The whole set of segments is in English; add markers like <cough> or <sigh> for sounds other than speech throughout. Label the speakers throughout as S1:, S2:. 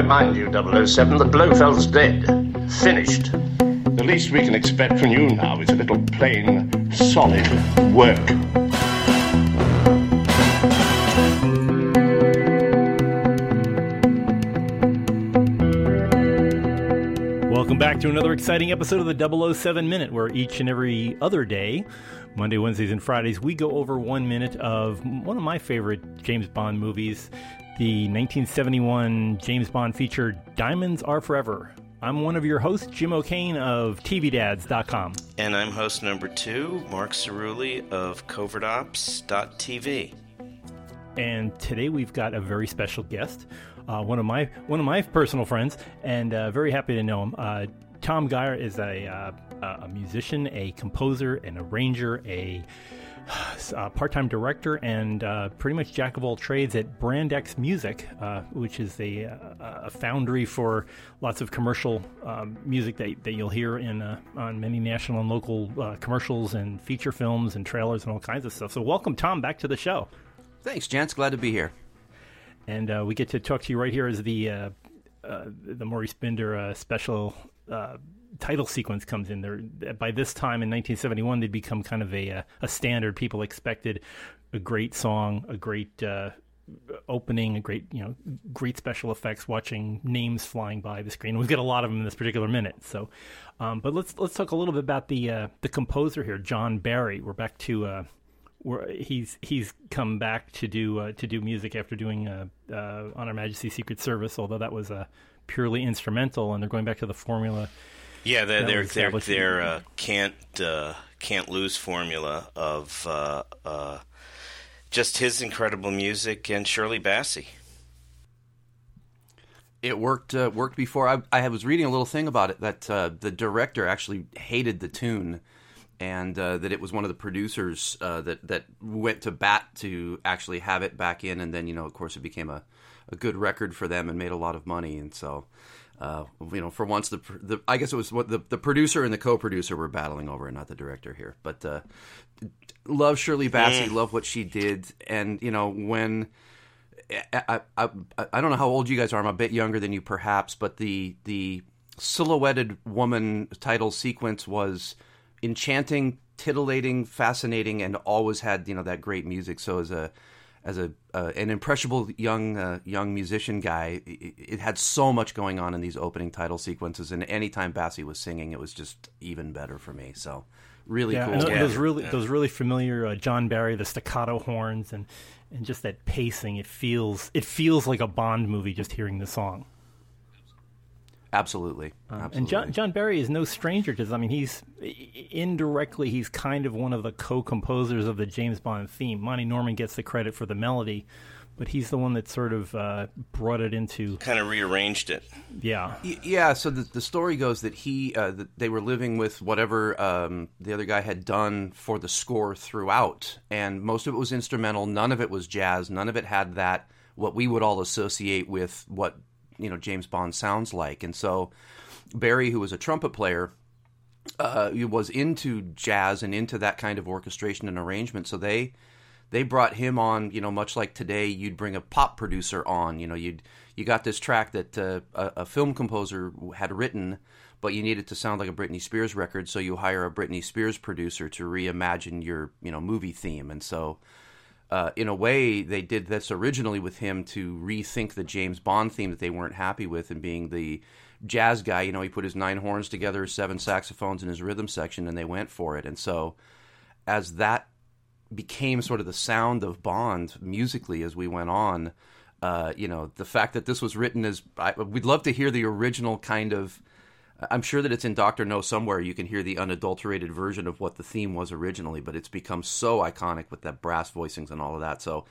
S1: remind you, 007, that Blofeld's dead. Finished.
S2: The least we can expect from you now is a little plain, solid work.
S3: Welcome back to another exciting episode of the 007 Minute, where each and every other day, Monday, Wednesdays, and Fridays, we go over one minute of one of my favorite James Bond movies, the 1971 James Bond feature Diamonds Are Forever. I'm one of your hosts, Jim O'Kane of TVDads.com.
S4: And I'm host number two, Mark Cerulli of CovertOps.tv.
S3: And today we've got a very special guest, uh, one of my one of my personal friends, and uh, very happy to know him. Uh, Tom Gire is a, uh, a musician, a composer, an arranger, a <sighs> uh, part-time director and uh, pretty much jack of all trades at Brand X Music, uh, which is a, a, foundry for lots of commercial um, music that, that you'll hear in uh, on many national and local uh, commercials and feature films and trailers and all kinds of stuff. So welcome, Tom, back to the show.
S5: Thanks, gents. Glad to be here.
S3: And uh, we get to talk to you right here as the the Maurice Binder special title sequence comes in there. By this time in 1971, they'd become kind of a a standard. People expected a great song, a great uh, opening, a great you know great special effects, watching names flying by the screen. We get a lot of them in this particular minute. So, um, but let's let's talk a little bit about the uh, the composer here, John Barry. We're back to. Uh, where he's he's come back to do uh, to do music after doing uh, uh, on Her Majesty's Secret Service, although that was uh, purely instrumental, and they're going back to the formula
S4: yeah, they're they're they're, they're uh, can't uh, can't lose formula of uh, uh, just his incredible music and Shirley Bassey.
S5: It worked uh, worked before. I, I was reading a little thing about it that uh, the director actually hated the tune, and that it was one of the producers that that went to bat to actually have it back in, and then you know, of course, it became a, a good record for them and made a lot of money, and so uh, you know, for once, the, the I guess it was what the, the producer and the co-producer were battling over, and not the director here. But uh, love Shirley Bassey, mm. love what she did, and you know when I, I I don't know how old you guys are. I'm a bit younger than you, perhaps, but the the silhouetted woman title sequence was enchanting, titillating, fascinating, and always had you know that great music. So as a as a uh, an impressionable young uh, young musician guy, it, it, had so much going on in these opening title sequences, and anytime Bassey was singing, it was just even better for me. So really
S3: yeah,
S5: cool.
S3: those really those really familiar uh, John Barry, the staccato horns, and and just that pacing. It feels it feels like a Bond movie just hearing the song.
S5: Absolutely.
S3: Um,
S5: Absolutely.
S3: And John, John Barry is no stranger to this. I mean, he's indirectly he's kind of one of the co-composers of the James Bond theme. Monty Norman gets the credit for the melody, but he's the one that sort of uh, brought it into
S4: kind of rearranged it.
S3: Yeah.
S5: Yeah. So the the story goes that he uh, that they were living with whatever um, the other guy had done for the score throughout, and most of it was instrumental. None of it was jazz. None of it had that what we would all associate with what you know James Bond sounds like. And so Barry, who was a trumpet player, uh, was into jazz and into that kind of orchestration and arrangement. So they they brought him on. You know, much like today, you'd bring a pop producer on. You know, you'd you got this track that uh, a, a film composer had written but you need it to sound like a Britney Spears record, so you hire a Britney Spears producer to reimagine your you know movie theme, and so uh, in a way, they did this originally with him to rethink the James Bond theme that they weren't happy with, and being the jazz guy, you know, he put his nine horns together, seven saxophones in his rhythm section, and they went for it. And so, as that became sort of the sound of Bond musically as we went on, uh, you know, the fact that this was written as I, we'd love to hear the original kind of I'm sure that it's in Doctor No somewhere. You can hear the unadulterated version of what the theme was originally, but it's become so iconic with that brass voicings and all of that. So,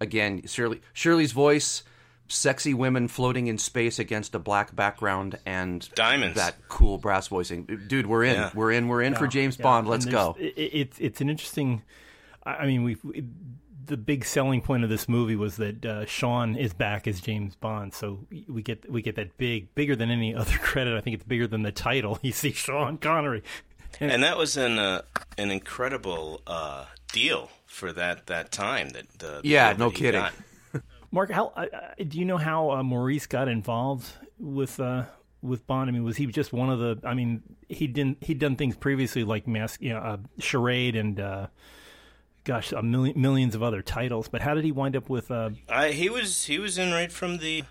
S5: again, Shirley Shirley's voice, sexy women floating in space against a black background, and
S4: diamonds.
S5: That cool brass voicing, dude. We're in. Yeah. We're in. We're in yeah, for James yeah. Bond. Let's go.
S3: It's it's an interesting. I mean, we've the big selling point of this movie was that uh, Sean is back as James Bond. So we get we get that big, bigger than any other <laughs> credit. I think it's bigger than the title. <laughs> You see Sean Connery,
S4: and, <laughs> and that was an uh, an incredible uh, deal for that that time. That
S5: the yeah, no kidding.
S3: Mark, how uh, uh, do you know how uh, Maurice got involved with uh, with Bond? I mean, was he just one of the? I mean, he didn't he'd done things previously like Mask, you know, uh, Charade and. Uh, gosh, a million, millions of other titles, but how did he wind up with? Uh...
S4: he was he was in right from the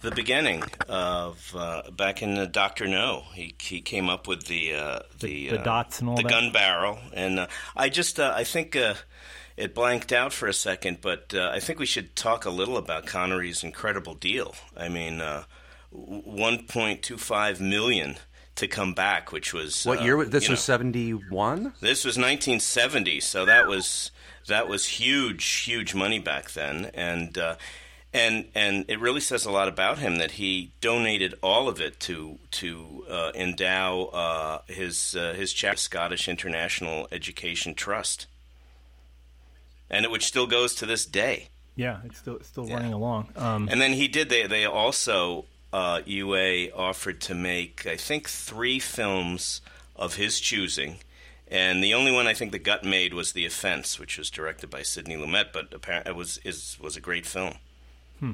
S4: the beginning of uh, back in the Doctor No. He he came up with the uh,
S3: the, the, the dots and all
S4: the
S3: that.
S4: gun barrel, and I just I think it blanked out for a second, but uh, I think we should talk a little about Connery's incredible deal. I mean, uh, 1.25 million to come back, which was
S5: what year? Uh, this was 71.
S4: This was 1970, so that was that was huge, huge money back then, and. Uh, and and it really says a lot about him that he donated all of it to to uh, endow uh, his uh, his Scottish International Education Trust and it which still goes to this day.
S3: Yeah, it's still it's still yeah. running along. Um,
S4: and then he did. They they also uh, UA offered to make I think three films of his choosing. And the only one I think that got made was The Offense, which was directed by Sidney Lumet, but apparently it was is, was a great film.
S3: Hmm.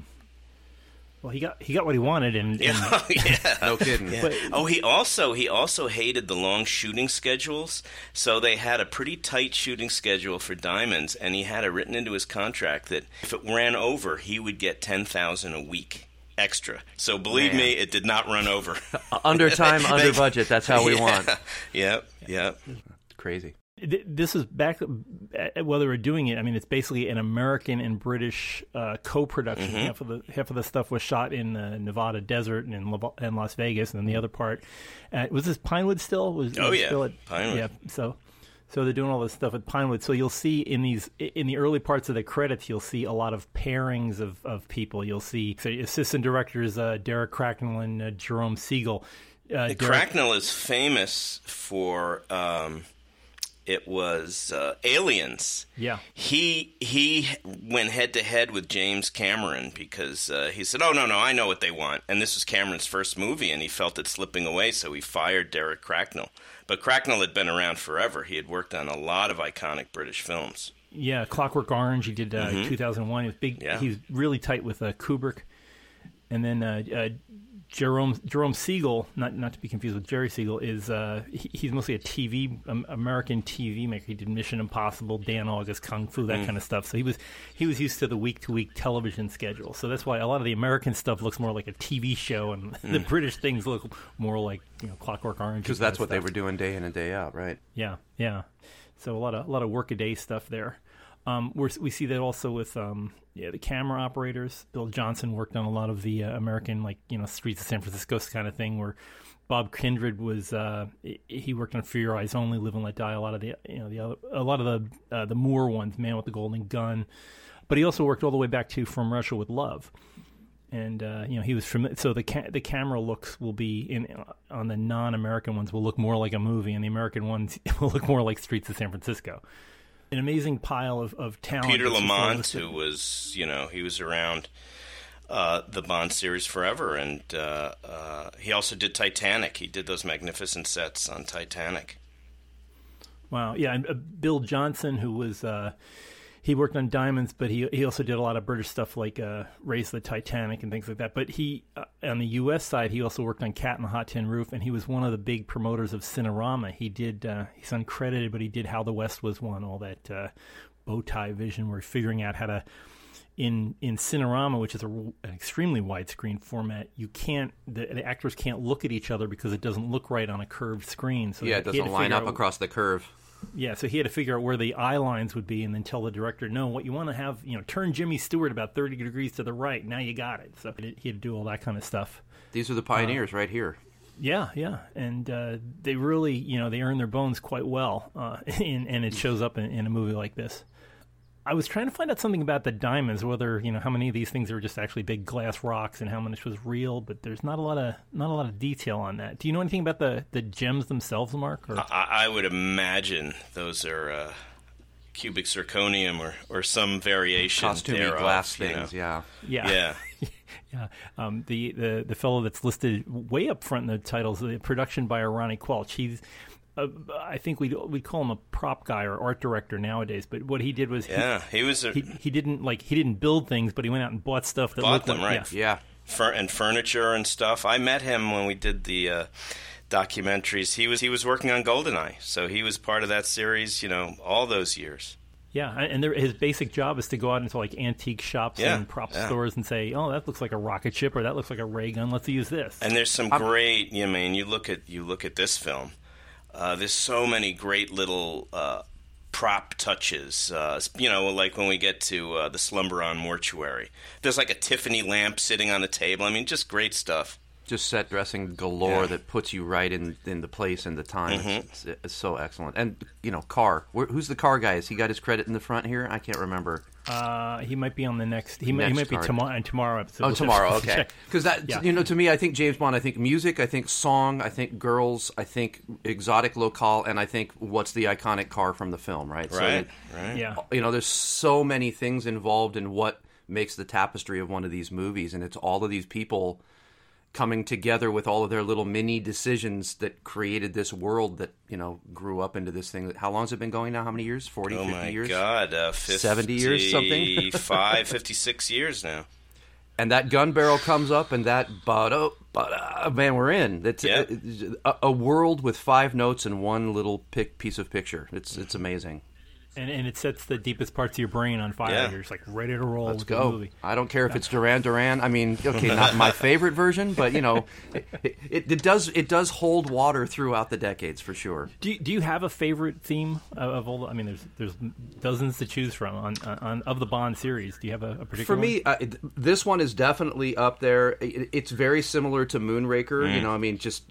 S3: Well, he got he got what he wanted, and, and <laughs>
S4: yeah, <laughs> <laughs> yeah.
S5: no kidding.
S4: Yeah. But, oh, he also he also hated the long shooting schedules, so they had a pretty tight shooting schedule for Diamonds, and he had it written into his contract that if it ran over, he would get ten thousand a week extra. So believe Man. me, it did not run over. <laughs>
S5: under time, <laughs> under budget. That's how we want. <laughs>
S4: Yep, yep.
S5: Crazy.
S3: This is back uh, while they were doing it. I mean, it's basically an American and British uh, co-production. Mm-hmm. Half of the half of the stuff was shot in the Nevada desert and in, in Las Vegas, and then the other part uh, was this Pinewood still. Was,
S4: oh
S3: was
S4: yeah,
S3: still
S4: at, Pinewood.
S3: Yeah, so so they're doing all this stuff at Pinewood. So you'll see in these in the early parts of the credits, you'll see a lot of pairings of, of people. You'll see so assistant directors uh, Derek Cracknell and uh, Jerome Siegel.
S4: Uh, Derek, Cracknell is famous for. Um, it was uh, Aliens.
S3: Yeah.
S4: He he went head to head with James Cameron because uh, he said, "Oh no, no, I know what they want." And this was Cameron's first movie, and he felt it slipping away, so he fired Derek Cracknell. But Cracknell had been around forever. He had worked on a lot of iconic British films.
S3: Yeah, Clockwork Orange. He did uh, mm-hmm. 2001. He was big. Yeah. He was really tight with uh, Kubrick. And then uh, uh, Jerome Jerome Siegel, not not to be confused with Jerry Siegel, is uh, he, he's mostly a TV um, American TV maker. He did Mission Impossible, Dan August, Kung Fu, that mm. kind of stuff. So he was he was used to the week to week television schedule. So that's why a lot of the American stuff looks more like a TV show, and <laughs> mm. the British things look more like you know Clockwork Orange.
S5: Because that's what stuff. they were doing day in and day out, right?
S3: Yeah, yeah. So a lot of a lot of workaday stuff there. Um, we see that also with um, yeah the camera operators. Bill Johnson worked on a lot of the uh, American like you know Streets of San Francisco kind of thing. Where Bob Kindred was uh, he worked on For Your Eyes Only, Live and Let Die. A lot of the you know the other, a lot of the uh, the Moore ones, Man with the Golden Gun. But he also worked all the way back to From Russia with Love. And uh, you know he was from so the ca- the camera looks will be in on the non-American ones will look more like a movie, and the American ones <laughs> will look more like Streets of San Francisco an amazing pile of, of talent.
S4: Peter Lamont, who was, you know, he was around uh, the Bond series forever, and uh, uh, he also did Titanic. He did those magnificent sets on Titanic.
S3: Wow, yeah, and uh, Bill Johnson, who was uh, he worked on diamonds, but he he also did a lot of British stuff like uh, Raise the Titanic and things like that. But he uh, on the U.S. side, he also worked on Cat and the Hot Tin Roof, and he was one of the big promoters of Cinerama. He did uh, he's uncredited, but he did How the West Was Won, all that uh, bow tie vision, where figuring out how to in in Cinerama, which is a, an extremely widescreen format, you can't the, the, actors can't look at each other because it doesn't look right on a curved screen.
S5: So yeah, it doesn't line up across the curve.
S3: Yeah, so he had to figure out where the eye lines would be, and then tell the director, "No, what you want to have, you know, turn Jimmy Stewart about thirty degrees to the right. Now you got it." So he had to do all that kind of stuff.
S5: These are the pioneers uh, right here.
S3: Yeah, yeah, and uh, they really, you know, they earn their bones quite well, uh, <laughs> in, and it shows up in, in a movie like this. I was trying to find out something about the diamonds, whether you know how many of these things are just actually big glass rocks and how much was real, but there's not a lot of not a lot of detail on that. Do you know anything about the, the gems themselves, Mark?
S4: Or? I, I would imagine those are uh, cubic zirconium or, or some variation.
S5: Costumey glass things,
S4: know.
S3: yeah,
S4: yeah, yeah. <laughs>
S3: yeah. Um, the, the the fellow that's listed way up front in the titles, the production by Ronnie Quelch. He's a, I think we we call him a prop guy or art director nowadays. But what he did was
S4: Yeah, he was a,
S3: he, he he didn't like he didn't build things, but he went out and bought stuff that
S4: Bought
S3: looked
S4: them,
S3: like
S4: right.
S3: yeah.
S5: Yeah.
S4: fur- and furniture and stuff. I met him when we did the uh, documentaries. He was he was working on Goldeneye, so he was part of that series. You know, all those years.
S3: Yeah, and there, his basic job is to go out into like antique shops
S4: Yeah,
S3: and prop
S4: yeah.
S3: stores and say, "Oh, that looks like a rocket ship, or that looks like a ray gun. Let's use this."
S4: And there's some great. You mean you look at you look at this film. Uh, there's so many great little uh, prop touches. Uh, you know, like when we get to uh, the Slumber on Mortuary. There's like a Tiffany lamp sitting on the table. I mean, just great stuff.
S5: just set dressing galore
S4: Yeah. Mm-hmm.
S5: that puts you right in, in the place and the time. It's, it's, it's so excellent. And you know, car. Where, who's the car guy? Has he got his credit in the front here? I can't remember.
S3: Uh, he might be on the next. He, might, he might be
S5: card.
S3: tomorrow. Tomorrow episode.
S5: Oh,
S3: We'll
S5: tomorrow.
S3: have <laughs>
S5: Okay. Because that,
S3: Yeah.
S5: you know, to me, I think James Bond. I think music. I think song. I think girls. I think exotic locale, and I think what's the iconic car from the film, right?
S4: Right.
S5: that-
S4: right.
S3: Yeah.
S5: you know, there's so many things involved in what makes the tapestry of one of these movies, and it's all of these people coming together with all of their little mini decisions that created this world that you know grew up into this thing. How long has it been going now? How many years? 40,
S4: Oh
S5: 50
S4: my
S5: years?
S4: God, uh,
S5: 70 years, something?
S4: 55, <laughs> 56 years now.
S5: and that gun barrel comes up, and that but oh, but uh, man, we're in. It's
S4: Yep.
S5: a, a world with five notes and one little pic, piece of picture. It's it's amazing.
S3: And and it sets the deepest parts of your brain on fire.
S4: Yeah.
S3: You're just like ready to roll
S5: Let's
S3: with the
S5: go.
S3: movie.
S5: I don't care if it's Duran Duran. I mean, <laughs> okay, not my favorite version, but you know, it, it, it does it does hold water throughout the decades for sure.
S3: Do you, do you have a favorite theme of, of all? The, I mean, there's there's dozens to choose from on, on of the Bond series. Do you have a, a particular?
S5: For
S3: one?
S5: me, uh, this one is definitely up there. It, it's very similar to Moonraker. You know, I mean, just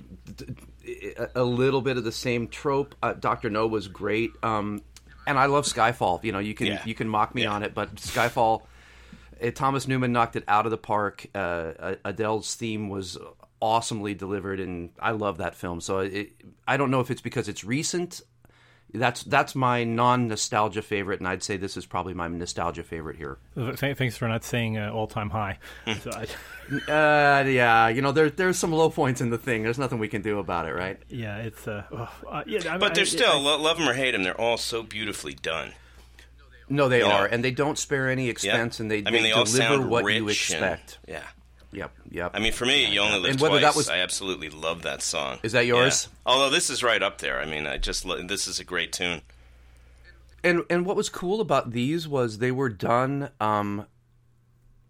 S5: a little bit of the same trope. Uh, Doctor No was great, um, and I love Skyfall. You know, you can
S4: Yeah.
S5: you can mock me
S4: Yeah.
S5: on it, but Skyfall. uh, Thomas Newman knocked it out of the park. Uh, Adele's theme was awesomely delivered, and I love that film. So it, I don't know if it's because it's recent. That's that's my non nostalgia favorite, and I'd say this is probably my nostalgia favorite here.
S3: Thanks for not saying uh, all time high.
S5: Hmm.
S3: so I, <laughs>
S5: Uh, yeah, you know, there, there's some low points in the thing. There's nothing we can do about it, right?
S3: yeah, it's uh, oh, uh yeah. I,
S4: But
S3: I-
S4: they're still,
S3: I-
S4: lo- love them or hate them, they're all so beautifully done.
S5: No, they
S4: You know.
S5: are, and they don't spare any
S4: Yeah.
S5: expense, and they,
S4: I mean, they, all
S5: deliver
S4: sound
S5: what
S4: rich
S5: you
S4: and-
S5: expect.
S4: yeah.
S5: Yep, yep.
S4: I mean, for me, You Only Live
S5: And whether
S4: Twice,
S5: that was-
S4: I absolutely love that song.
S5: Is that yours?
S4: Yeah. Although this is right up there. I mean, I just, lo- this is a great tune.
S5: and and what was cool about these was they were done um,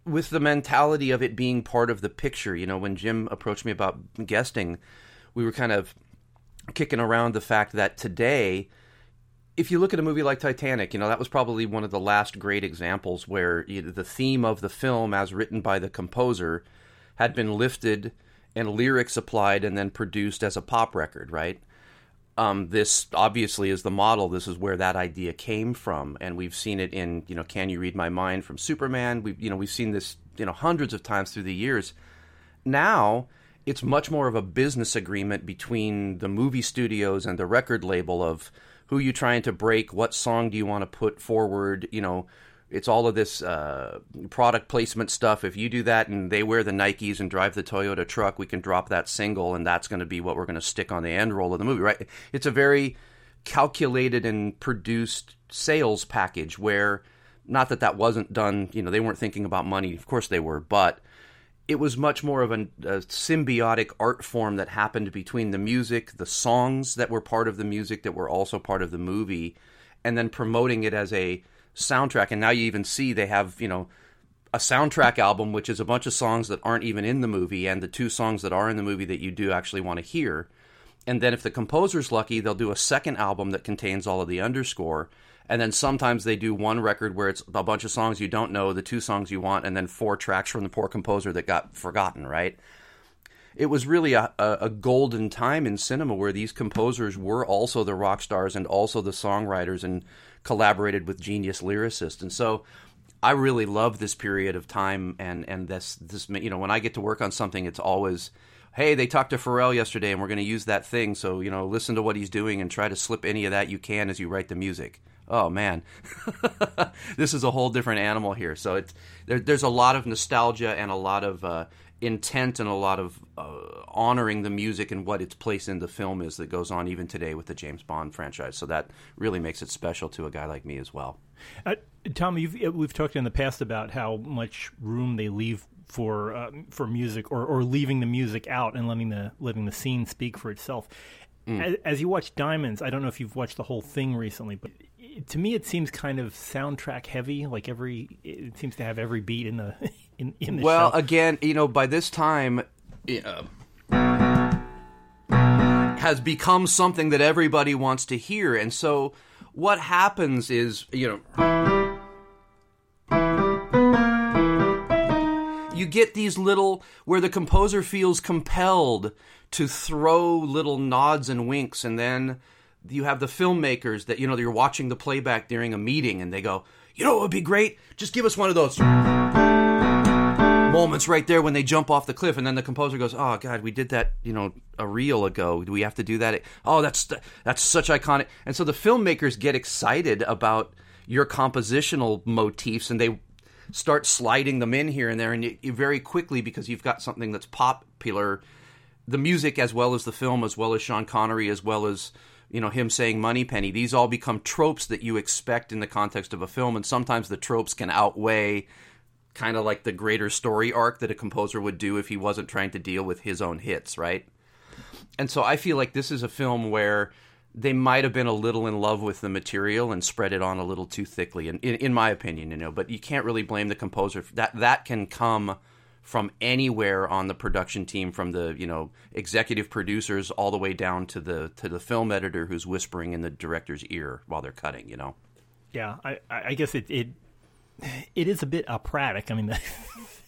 S5: with the mentality of it being part of the picture. You know, when Jim approached me about guesting, we were kind of kicking around the fact that today, if you look at a movie like Titanic, you know that was probably one of the last great examples where you know, the theme of the film, as written by the composer, had been lifted and lyrics applied and then produced as a pop record, right? um, this obviously is the model. This is where that idea came from, and we've seen it in you know, "Can You Read My Mind" from Superman. We you know we've seen this you know hundreds of times through the years. Now it's much more of a business agreement between the movie studios and the record label of who you trying to break, what song do you want to put forward, you know. It's all of this uh, product placement stuff. If you do that and they wear the Nikes and drive the Toyota truck, we can drop that single, and that's going to be what we're going to stick on the end roll of the movie, right? It's a very calculated and produced sales package where, not that that wasn't done, you know, they weren't thinking about money. Of course they were, but it was much more of an, a symbiotic art form that happened between the music, the songs that were part of the music that were also part of the movie, and then promoting it as a soundtrack. And now you even see they have, you know, a soundtrack album, which is a bunch of songs that aren't even in the movie, and the two songs that are in the movie that you do actually want to hear. And then if the composer's lucky, they'll do a second album that contains all of the underscore. And then sometimes they do one record where it's a bunch of songs you don't know, the two songs you want, and then four tracks from the poor composer that got forgotten, right? It was really a, a, golden time in cinema where these composers were also the rock stars and also the songwriters and collaborated with genius lyricists. And so I really love this period of time and, and this, this, you know, when I get to work on something, it's always, hey, they talked to Pharrell yesterday and we're going to use that thing. So, you know, listen to what he's doing and try to slip any of that you can as you write the music. Oh man, <laughs> this is a whole different animal here. So it's there, there's a lot of nostalgia and a lot of uh, intent and a lot of uh, honoring the music and what its place in the film is that goes on even today with the James Bond franchise. So that really makes it special to a guy like me as well.
S3: Uh, Tom, you've, we've talked in the past about how much room they leave for uh, for music, or, or leaving the music out and letting the letting the scene speak for itself. Mm. As, as, you watch Diamonds, I don't know if you've watched the whole thing recently, but to me it seems kind of soundtrack heavy. Like every it seems to have every beat in the <laughs> in, in the
S5: well,
S3: show.
S5: again, you know, by this time. Uh, has become something that everybody wants to hear. And so what happens is, you know, you get these little where the composer feels compelled to throw little nods and winks and then you have the filmmakers that you know you're watching the playback during a meeting and they go you know it would be great? Just give us one of those moments right there when they jump off the cliff. And then the composer goes oh god we did that you know a reel ago. Do we have to do that? Oh that's that's such iconic. And so the filmmakers get excited about your compositional motifs and they start sliding them in here and there, and you, you very quickly because you've got something that's popular, the music as well as the film, as well as Sean Connery, as well as you know him saying Moneypenny These all become tropes that you expect in the context of a film, and sometimes the tropes can outweigh kind of like the greater story arc that a composer would do if he wasn't trying to deal with his own hits, right? And so I feel like this is a film where they might have been a little in love with the material and spread it on a little too thickly, in, in, in my opinion, you know. But you can't really blame the composer. That that can come from anywhere on the production team, from the you know executive producers all the way down to the to the film editor who's whispering in the director's ear while they're cutting. You know.
S3: Yeah, I I guess it it it is a bit operatic. I mean. <laughs>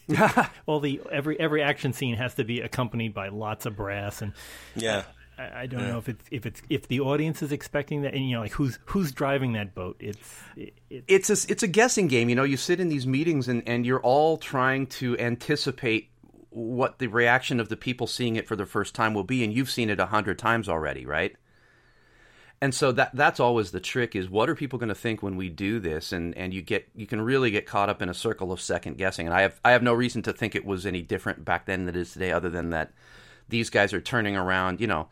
S3: <laughs> well, the every every action scene has to be accompanied by lots of brass and
S4: yeah.
S3: I, I don't yeah. know if it's if it's if the audience is expecting that, and you know, like who's who's driving that boat. It's
S5: it, it's a it's a guessing game. You know, you sit in these meetings and and you're all trying to anticipate what the reaction of the people seeing it for the first time will be, and you've seen it a hundred times already, right? And so that that's always the trick is what are people going to think when we do this and and you get you can really get caught up in a circle of second guessing and I have I have no reason to think it was any different back then than it is today other than that these guys are turning around you know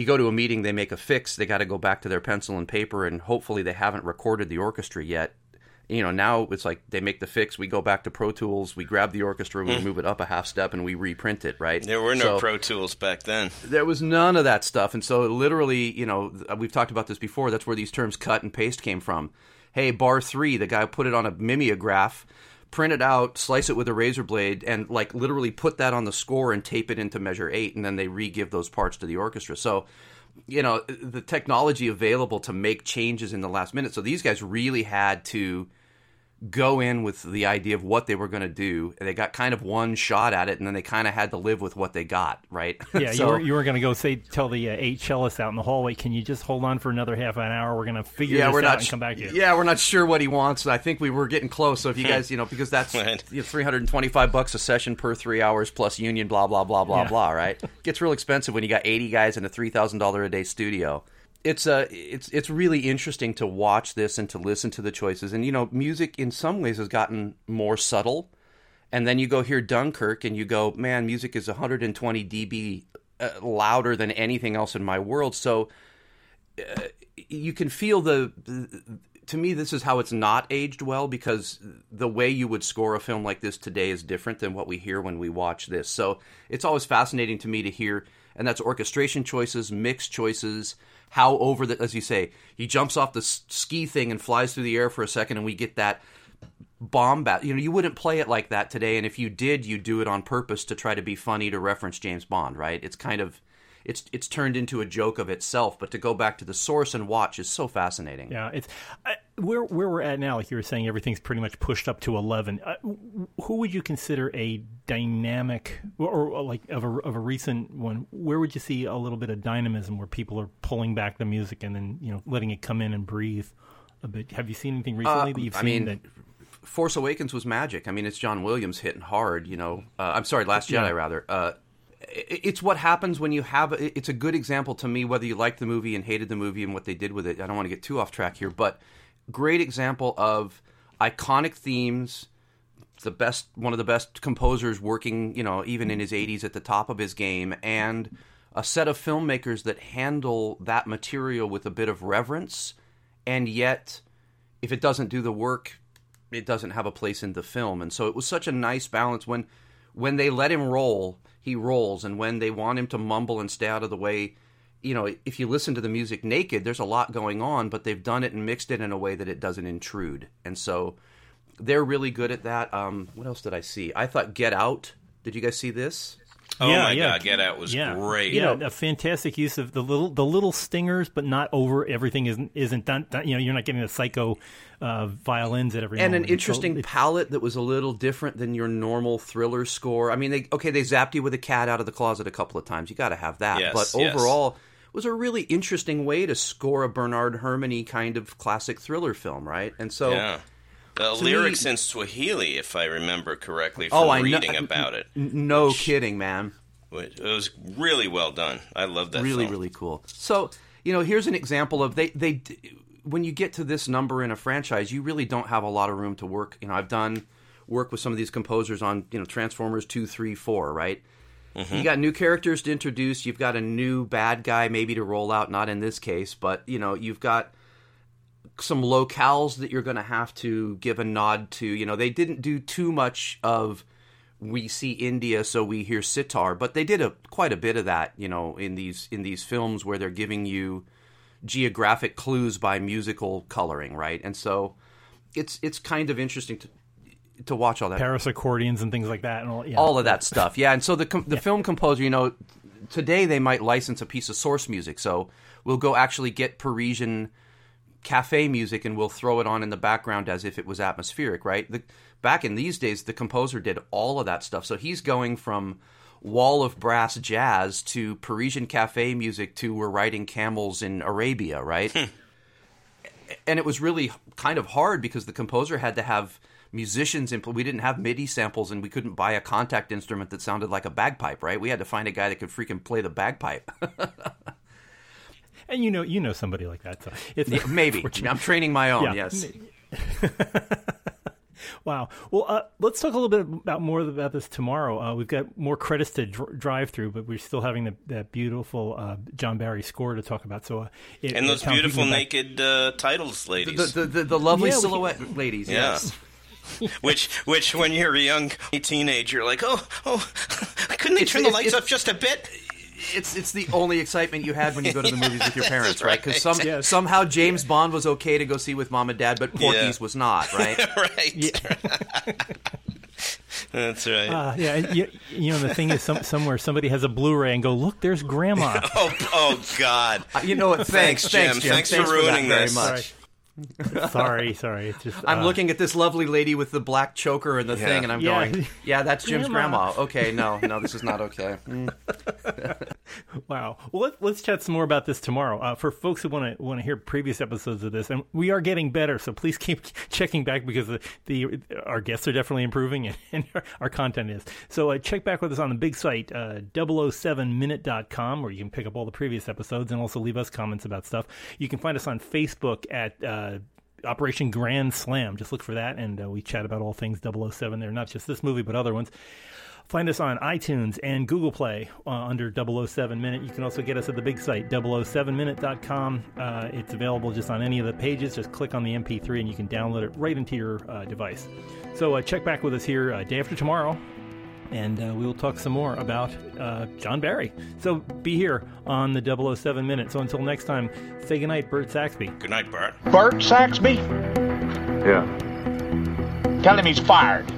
S5: you go to a meeting, they make a fix, they got to go back to their pencil and paper, and hopefully they haven't recorded the orchestra yet. You know, now it's like they make the fix, we go back to Pro Tools, we grab the orchestra, we hmm. move it up a half step, and we reprint it, right?
S4: There were no so, Pro Tools back then.
S5: There was none of that stuff. And so, literally, you know, we've talked about this before, that's where these terms cut and paste came from. Hey, bar three, the guy put it on a mimeograph print it out, slice it with a razor blade, and like literally put that on the score and tape it into measure eight, and then they re-give those parts to the orchestra. So, you know, the technology available to make changes in the last minute. So these guys really had to go in with the idea of what they were going to do. And they got kind of one shot at it, and then they kind of had to live with what they got, right? <laughs>
S3: Yeah, so, you were, you were going to go say tell the uh, eight cellists out in the hallway, "Can you just hold on for another half an hour? We're going to figure yeah, this we're out not, and come back to you."
S5: Yeah, we're not sure what he wants. I think we were getting close. So if you guys, you know, because that's <laughs> you know, three hundred and twenty-five bucks a session per three hours plus union, blah blah blah blah yeah. blah. Right? Gets real expensive when you got eighty guys in a three thousand dollar a day studio it's a it's it's really interesting to watch this and to listen to the choices. And you know, music in some ways has gotten more subtle. And then you go hear Dunkirk, and you go, man, music is 120 dB uh, louder than anything else in my world. So uh, you can feel the, the. To me, this is how it's not aged well because the way you would score a film like this today is different than what we hear when we watch this. So it's always fascinating to me to hear, and that's orchestration choices, mix choices, how over the as you say he jumps off the ski thing and flies through the air for a second and we get that bomb bat you know you wouldn't play it like that today. And if you did you'd do it on purpose to try to be funny to reference James Bond right? It's kind of it's it's turned into a joke of itself. But to go back to the source and watch is so fascinating.
S3: Yeah, it's uh, where where we're at now. Like you were saying, everything's pretty much pushed up to eleven. Uh, who would you consider a dynamic or, or, like of a of a recent one? Where would you see a little bit of dynamism where people are pulling back the music and then you know letting it come in and breathe a bit? Have you seen anything recently uh, that you've seen I
S5: mean,
S3: that?
S5: Force Awakens was magic. I mean, it's John Williams hitting hard. You know, uh, I'm sorry, Last Jedi yeah. rather. Uh, it's what happens when you have it's a good example to me whether you liked the movie and hated the movie and what they did with it i don't want to get too off track here but great example of iconic themes the best, one of the best composers working, you know, even in his 80s at the top of his game, and a set of filmmakers that handle that material with a bit of reverence, and yet, if it doesn't do the work, it doesn't have a place in the film. And so it was such a nice balance when when they let him roll, he rolls, and when they want him to mumble and stay out of the way, you know, if you listen to the music naked, there's a lot going on, but they've done it and mixed it in a way that it doesn't intrude. And so they're really good at that. Um, what else did I see? I thought Get Out. Did you guys see this?
S4: Oh
S3: Yeah,
S4: my
S3: yeah.
S4: God, Get Out was
S3: yeah.
S4: great.
S3: Yeah, a fantastic use of the little the little stingers, but not over. Everything isn't isn't done. done- You know, you're not getting the psycho uh, violins at every
S5: and an
S3: moment. So
S5: interesting
S3: it-
S5: palette that was a little different than your normal thriller score. I mean, they okay, they zapped you with a cat out of the closet a couple of times. You got to have that.
S4: Yes,
S5: but
S4: yes.
S5: overall, it was a really interesting way to score a Bernard Hermony kind of classic thriller film, right? And so,
S4: Yeah. The
S5: To
S4: lyrics
S5: me-
S4: in Swahili, if I remember correctly from
S5: oh, I
S4: reading about it.
S5: n- no kidding, man.
S4: It was really well done. I love that.
S5: really
S4: film.
S5: really cool so you know here's an example of they they when you get to this number in a franchise you really don't have a lot of room to work you know i've done work with some of these composers on you know transformers 2 3 4 right mm-hmm. you got new characters to introduce you've got a new bad guy maybe to roll out not in this case but you know you've got some locales that you're going to have to give a nod to you know they didn't do too much of we see India, so we hear sitar. But they did a quite a bit of that, you know, in these in these films where they're giving you geographic clues by musical coloring, right? And so it's it's kind of interesting to to watch all that
S3: Paris accordions and things like that, and all. Yeah.
S5: all of that stuff. Yeah, and so the com- the film composer, you know, today they might license a piece of source music. So we'll go actually get Parisian cafe music and we'll throw it on in the background as if it was atmospheric, right? The, back in these days, the composer did all of that stuff. So he's going from wall of brass jazz to Parisian cafe music to we're riding camels in Arabia, right? Hmm. and it was really kind of hard because the composer had to have musicians in we didn't have MIDI samples and we couldn't buy a contact instrument that sounded like a bagpipe, right? We had to find a guy that could freaking play the bagpipe. <laughs>
S3: and you know, you know somebody like that. So it's <laughs>
S5: Maybe. I'm training my own,
S3: Yeah.
S5: yes. <laughs>
S3: Wow. Well, uh, let's talk a little bit about more about this tomorrow. Uh, we've got more credits to dr- drive through, but we're still having the, that beautiful uh, John Barry score to talk about. So, uh, it,
S4: And those
S3: Tom, if you
S4: beautiful naked uh, titles,
S5: The,
S4: ladies.
S5: the, the, the lovely
S3: Yeah, we-
S5: silhouette ladies,
S4: Yeah.
S5: yes. <laughs>
S4: which, which, when you're a young teenager, you're like, oh, oh, couldn't they
S5: It's-
S4: turn the lights
S5: it's-
S4: up just a bit?
S5: It's it's the only excitement you had when you go to the movies with your <laughs> parents, right? Because some,
S3: Yes.
S5: somehow James Bond was okay to go see with mom and dad, but Porky's
S4: Yeah.
S5: was not, <laughs> right?
S4: right. <laughs> That's right.
S3: Uh, yeah, you, you know the thing is, some, somewhere somebody has a Blu-ray and go, look, there's Grandma.
S4: oh, oh, God.
S5: Uh, you know what? Thanks,
S4: Thanks,
S5: thanks,
S4: Jim.
S5: Jim.
S4: Thanks for ruining
S5: that
S4: ruining
S5: very
S4: this.
S5: much. <laughs>
S3: sorry, sorry. It's just
S5: I'm
S3: uh,
S5: looking at this lovely lady with the black choker and the
S4: Yeah.
S5: thing, and I'm
S3: Yeah.
S5: going, <laughs> "Yeah, that's Jim's
S3: Grandma.
S5: grandma." Okay, no, <laughs> no, this is not okay. Mm.
S3: Wow. Well, let, let's chat some more about this tomorrow. Uh, for folks who want to want to hear previous episodes of this, and we are getting better, so please keep checking back because the, the our guests are definitely improving and, and our, our content is. So uh, check back with us on the big site, uh, 007minute.com, where you can pick up all the previous episodes and also leave us comments about stuff. You can find us on Facebook at. Uh, Operation Grand Slam. Just look for that, and uh, we chat about all things 007 there, not just this movie, but other ones. Find us on iTunes and Google Play uh, under 007 Minute. You can also get us at the big site, 007minute.com. Uh, it's available just on any of the pages. Just click on the MP3 and you can download it right into your uh, device. So uh, check back with us here uh, day after tomorrow, and uh, we will talk some more about uh, John Barry. So be here on the 007 Minute. So until next time, say goodnight, Bert Saxby.
S4: Good night, Bart.
S6: Bert Saxby?
S2: Yeah.
S6: Tell him he's fired.